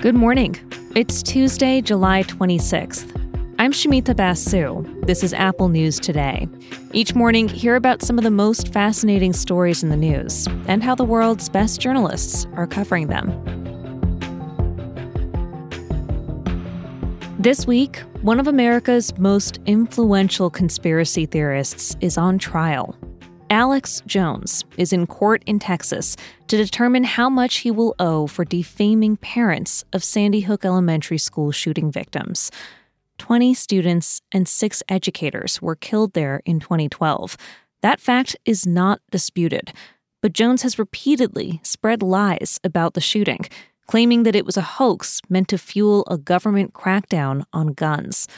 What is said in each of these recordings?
Good morning. It's Tuesday, July 26th. I'm Shumita Basu. This is Apple News Today. Each morning, hear about some of the most fascinating stories in the news and how the world's best journalists are covering them. This week, one of America's most influential conspiracy theorists is on trial. Alex Jones is in court in Texas to determine how much he will owe for defaming parents of Sandy Hook Elementary School shooting victims. 20 students and six educators were killed there in 2012. That fact is not disputed, but Jones has repeatedly spread lies about the shooting, claiming that it was a hoax meant to fuel a government crackdown on guns.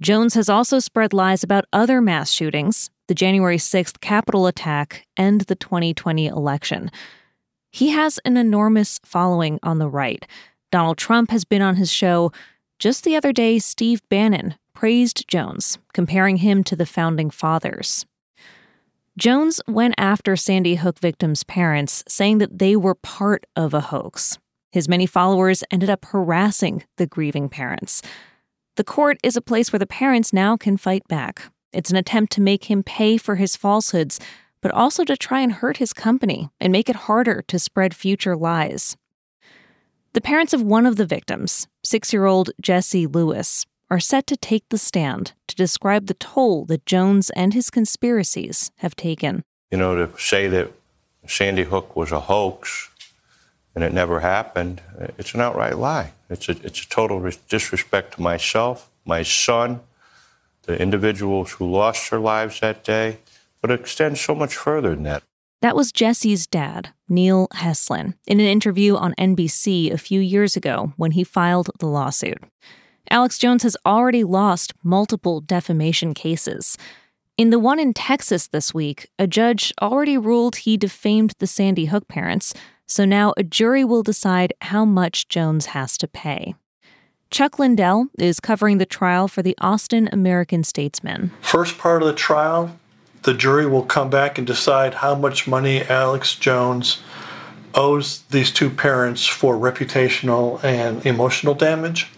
Jones has also spread lies about other mass shootings, the January 6th Capitol attack, and the 2020 election. He has an enormous following on the right. Donald Trump has been on his show. Just the other day, Steve Bannon praised Jones, comparing him to the founding fathers. Jones went after Sandy Hook victims' parents, saying that they were part of a hoax. His many followers ended up harassing the grieving parents. The court is a place where the parents now can fight back. It's an attempt to make him pay for his falsehoods, but also to try and hurt his company and make it harder to spread future lies. The parents of one of the victims, six year old Jesse Lewis, are set to take the stand to describe the toll that Jones and his conspiracies have taken. You know, to say that Sandy Hook was a hoax and it never happened, it's an outright lie. It's a, it's a total disrespect to myself, my son, the individuals who lost their lives that day, but it extends so much further than that. That was Jesse's dad, Neil Heslin, in an interview on NBC a few years ago when he filed the lawsuit. Alex Jones has already lost multiple defamation cases. In the one in Texas this week, a judge already ruled he defamed the Sandy Hook parents, so now a jury will decide how much Jones has to pay. Chuck Lindell is covering the trial for the Austin American Statesman. First part of the trial, the jury will come back and decide how much money Alex Jones owes these two parents for reputational and emotional damage.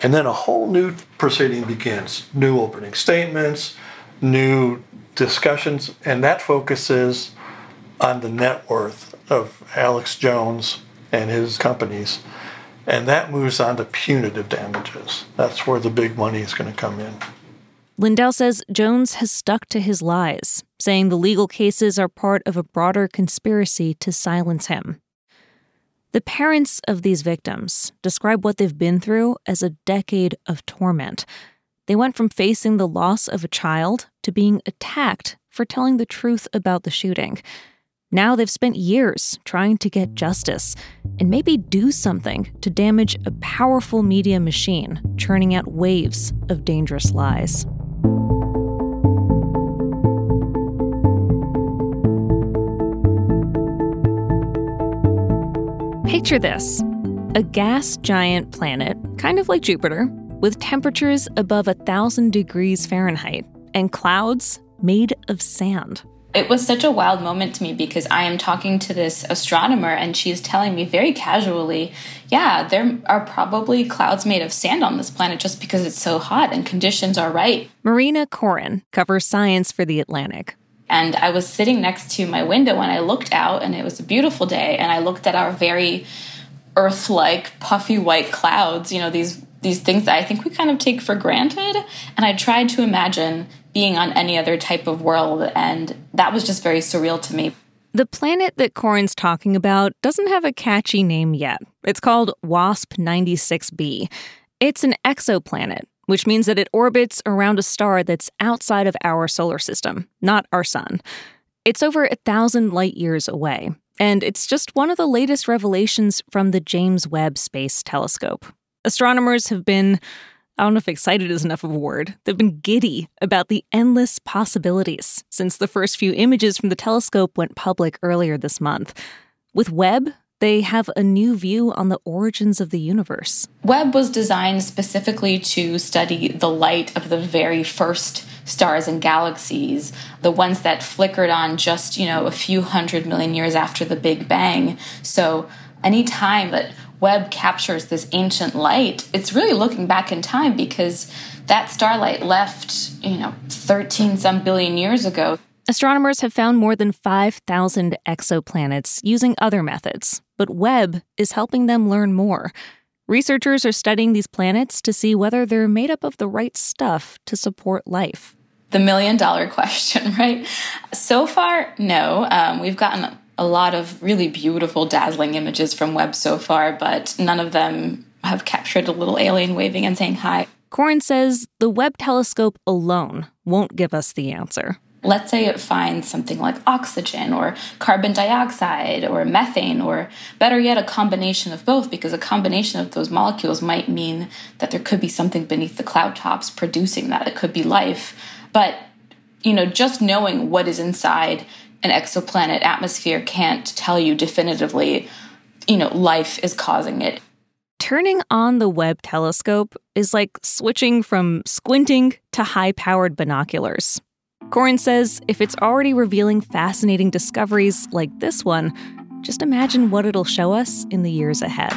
And then a whole new proceeding begins new opening statements, new discussions, and that focuses on the net worth of Alex Jones and his companies. And that moves on to punitive damages. That's where the big money is going to come in. Lindell says Jones has stuck to his lies, saying the legal cases are part of a broader conspiracy to silence him. The parents of these victims describe what they've been through as a decade of torment. They went from facing the loss of a child to being attacked for telling the truth about the shooting. Now they've spent years trying to get justice and maybe do something to damage a powerful media machine churning out waves of dangerous lies. Picture this a gas giant planet, kind of like Jupiter, with temperatures above a thousand degrees Fahrenheit and clouds made of sand. It was such a wild moment to me because I am talking to this astronomer and she's telling me very casually, yeah, there are probably clouds made of sand on this planet just because it's so hot and conditions are right. Marina Koren covers science for The Atlantic. And I was sitting next to my window and I looked out and it was a beautiful day and I looked at our very earth like puffy white clouds, you know, these these things that I think we kind of take for granted. And I tried to imagine being on any other type of world. And that was just very surreal to me. The planet that Koren's talking about doesn't have a catchy name yet. It's called WASP 96b. It's an exoplanet, which means that it orbits around a star that's outside of our solar system, not our sun. It's over a thousand light years away, and it's just one of the latest revelations from the James Webb Space Telescope. Astronomers have been I don't know if excited is enough of a word. They've been giddy about the endless possibilities since the first few images from the telescope went public earlier this month. With Webb, they have a new view on the origins of the universe. Webb was designed specifically to study the light of the very first stars and galaxies, the ones that flickered on just, you know, a few hundred million years after the Big Bang. So any time that Webb captures this ancient light, it's really looking back in time because that starlight left, you know, 13 some billion years ago. Astronomers have found more than 5,000 exoplanets using other methods, but Webb is helping them learn more. Researchers are studying these planets to see whether they're made up of the right stuff to support life. The million dollar question, right? So far, no. Um, we've gotten a lot of really beautiful, dazzling images from Webb so far, but none of them have captured a little alien waving and saying hi. Koren says the Webb telescope alone won't give us the answer. Let's say it finds something like oxygen or carbon dioxide or methane, or better yet, a combination of both, because a combination of those molecules might mean that there could be something beneath the cloud tops producing that. It could be life. But, you know, just knowing what is inside an exoplanet atmosphere can't tell you definitively, you know, life is causing it. Turning on the Webb telescope is like switching from squinting to high powered binoculars. Koren says if it's already revealing fascinating discoveries like this one, just imagine what it'll show us in the years ahead.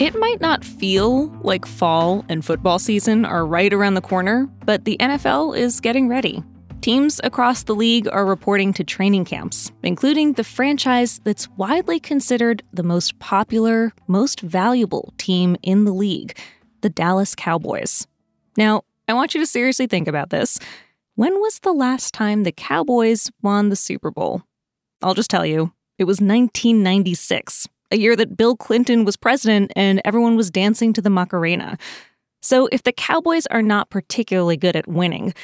It might not feel like fall and football season are right around the corner, but the NFL is getting ready. Teams across the league are reporting to training camps, including the franchise that's widely considered the most popular, most valuable team in the league, the Dallas Cowboys. Now, I want you to seriously think about this. When was the last time the Cowboys won the Super Bowl? I'll just tell you, it was 1996, a year that Bill Clinton was president and everyone was dancing to the Macarena. So if the Cowboys are not particularly good at winning,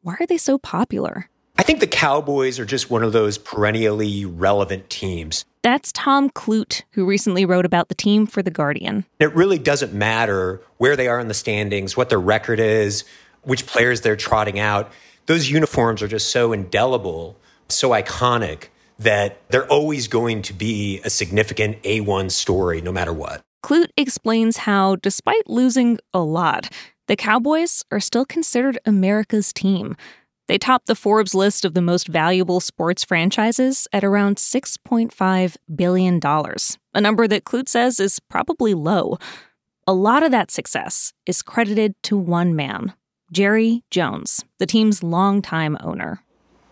why are they so popular? I think the Cowboys are just one of those perennially relevant teams. That's Tom Kludt, who recently wrote about the team for The Guardian. It really doesn't matter where they are in the standings, what their record is, which players they're trotting out. Those uniforms are just so indelible, so iconic that they're always going to be a significant A1 story no matter what. Kludt explains how, despite losing a lot, the Cowboys are still considered America's team. They top the Forbes list of the most valuable sports franchises at around $6.5 billion, a number that Kludt says is probably low. A lot of that success is credited to one man, Jerry Jones, the team's longtime owner.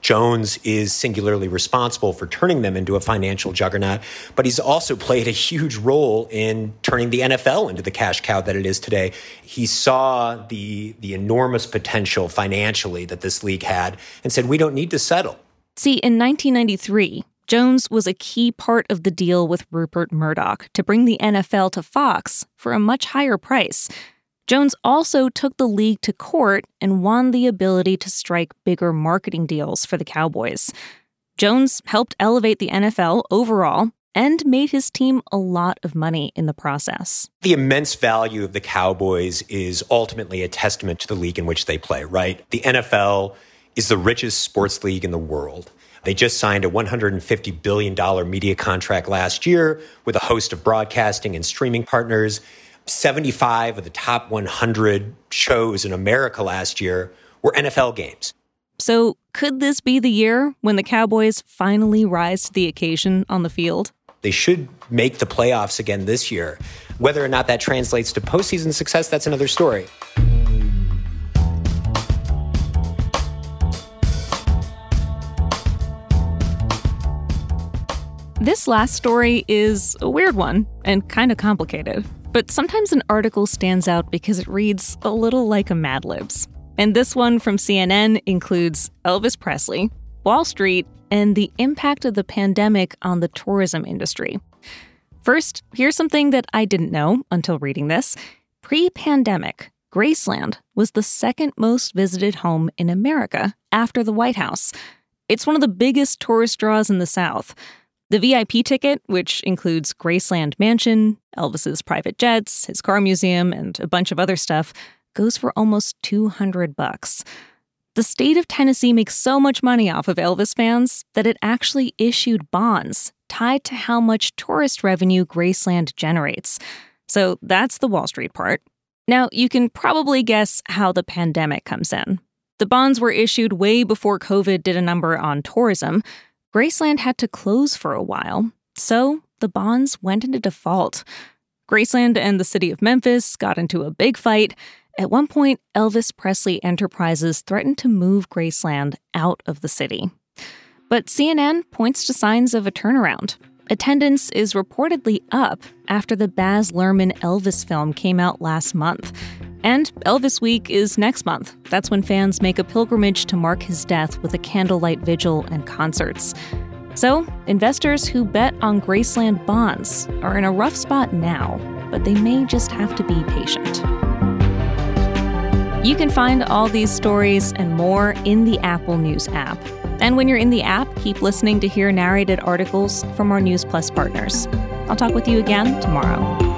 Jones is singularly responsible for turning them into a financial juggernaut, but he's also played a huge role in turning the NFL into the cash cow that it is today. He saw the, the enormous potential financially that this league had and said, we don't need to settle. See, in 1993, Jones was a key part of the deal with Rupert Murdoch to bring the NFL to Fox for a much higher price. Jones also took the league to court and won the ability to strike bigger marketing deals for the Cowboys. Jones helped elevate the NFL overall and made his team a lot of money in the process. The immense value of the Cowboys is ultimately a testament to the league in which they play, right? The NFL is the richest sports league in the world. They just signed a $150 billion media contract last year with a host of broadcasting and streaming partners. 75 of the top 100 shows in America last year were NFL games. So, could this be the year when the Cowboys finally rise to the occasion on the field? They should make the playoffs again this year. Whether or not that translates to postseason success, that's another story. This last story is a weird one and kind of complicated. But sometimes an article stands out because it reads a little like a Mad Libs. And this one from CNN includes Elvis Presley, Wall Street, and the impact of the pandemic on the tourism industry. First, here's something that I didn't know until reading this. Pre pandemic, Graceland was the second most visited home in America after the White House. It's one of the biggest tourist draws in the South. The VIP ticket, which includes Graceland Mansion, Elvis's private jets, his car museum, and a bunch of other stuff, goes for almost 200 bucks. The state of Tennessee makes so much money off of Elvis fans that it actually issued bonds tied to how much tourist revenue Graceland generates. So that's the Wall Street part. Now, you can probably guess how the pandemic comes in. The bonds were issued way before COVID did a number on tourism. Graceland had to close for a while, so the bonds went into default. Graceland and the city of Memphis got into a big fight. At one point, Elvis Presley Enterprises threatened to move Graceland out of the city. But CNN points to signs of a turnaround. Attendance is reportedly up after the Baz Luhrmann Elvis film came out last month. And Elvis Week is next month. That's when fans make a pilgrimage to mark his death with a candlelight vigil and concerts. So, investors who bet on Graceland bonds are in a rough spot now, but they may just have to be patient. You can find all these stories and more in the Apple News app. And when you're in the app, keep listening to hear narrated articles from our News Plus partners. I'll talk with you again tomorrow.